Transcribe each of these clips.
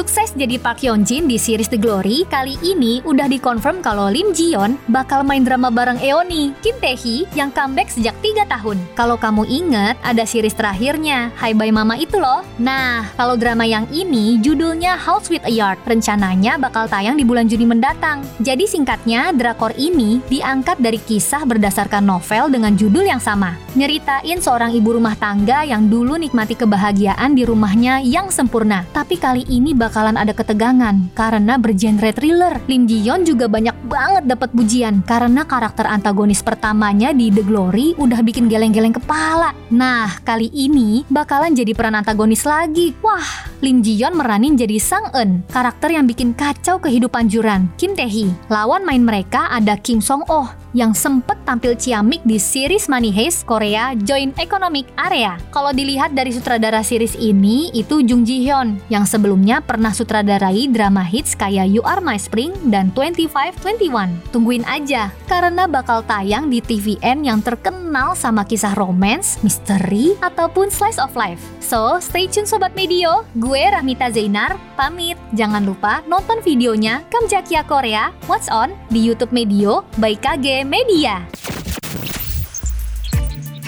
Sukses jadi Park Yeon Jin di series The Glory, kali ini udah dikonfirm kalau Lim Ji Yeon bakal main drama bareng Eoni, Kim Tae Hee, yang comeback sejak 3 tahun. Kalau kamu inget, ada series terakhirnya, Hai Bye Mama itu loh. Nah, kalau drama yang ini judulnya House with a Yard, rencananya bakal tayang di bulan Juni mendatang. Jadi singkatnya, drakor ini diangkat dari kisah berdasarkan novel dengan judul yang sama. Nyeritain seorang ibu rumah tangga yang dulu nikmati kebahagiaan di rumahnya yang sempurna. Tapi kali ini bakalan ada ketegangan karena bergenre thriller. Lim Ji Yeon juga banyak banget dapat pujian karena karakter antagonis pertamanya di The Glory udah bikin geleng-geleng kepala. Nah, kali ini bakalan jadi peran antagonis lagi. Wah, Lim Ji Yeon meranin jadi Sang Eun, karakter yang bikin kacau kehidupan Juran, Kim Tae Hee. Lawan main mereka ada Kim Song Oh yang sempet tampil ciamik di series Money Heist Korea Joint Economic Area. Kalau dilihat dari sutradara series ini, itu Jung Ji Hyun yang sebelumnya pernah sutradarai drama hits kayak You Are My Spring dan 2521. Tungguin aja, karena bakal tayang di TVN yang terkenal sama kisah romance, misteri, ataupun slice of life. So, stay tune Sobat Medio, gue Rahmita Zainar, pamit. Jangan lupa nonton videonya Kamjakia Korea, What's On, di Youtube Medio by KG Media.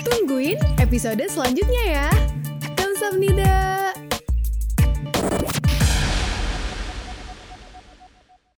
Tungguin episode selanjutnya ya.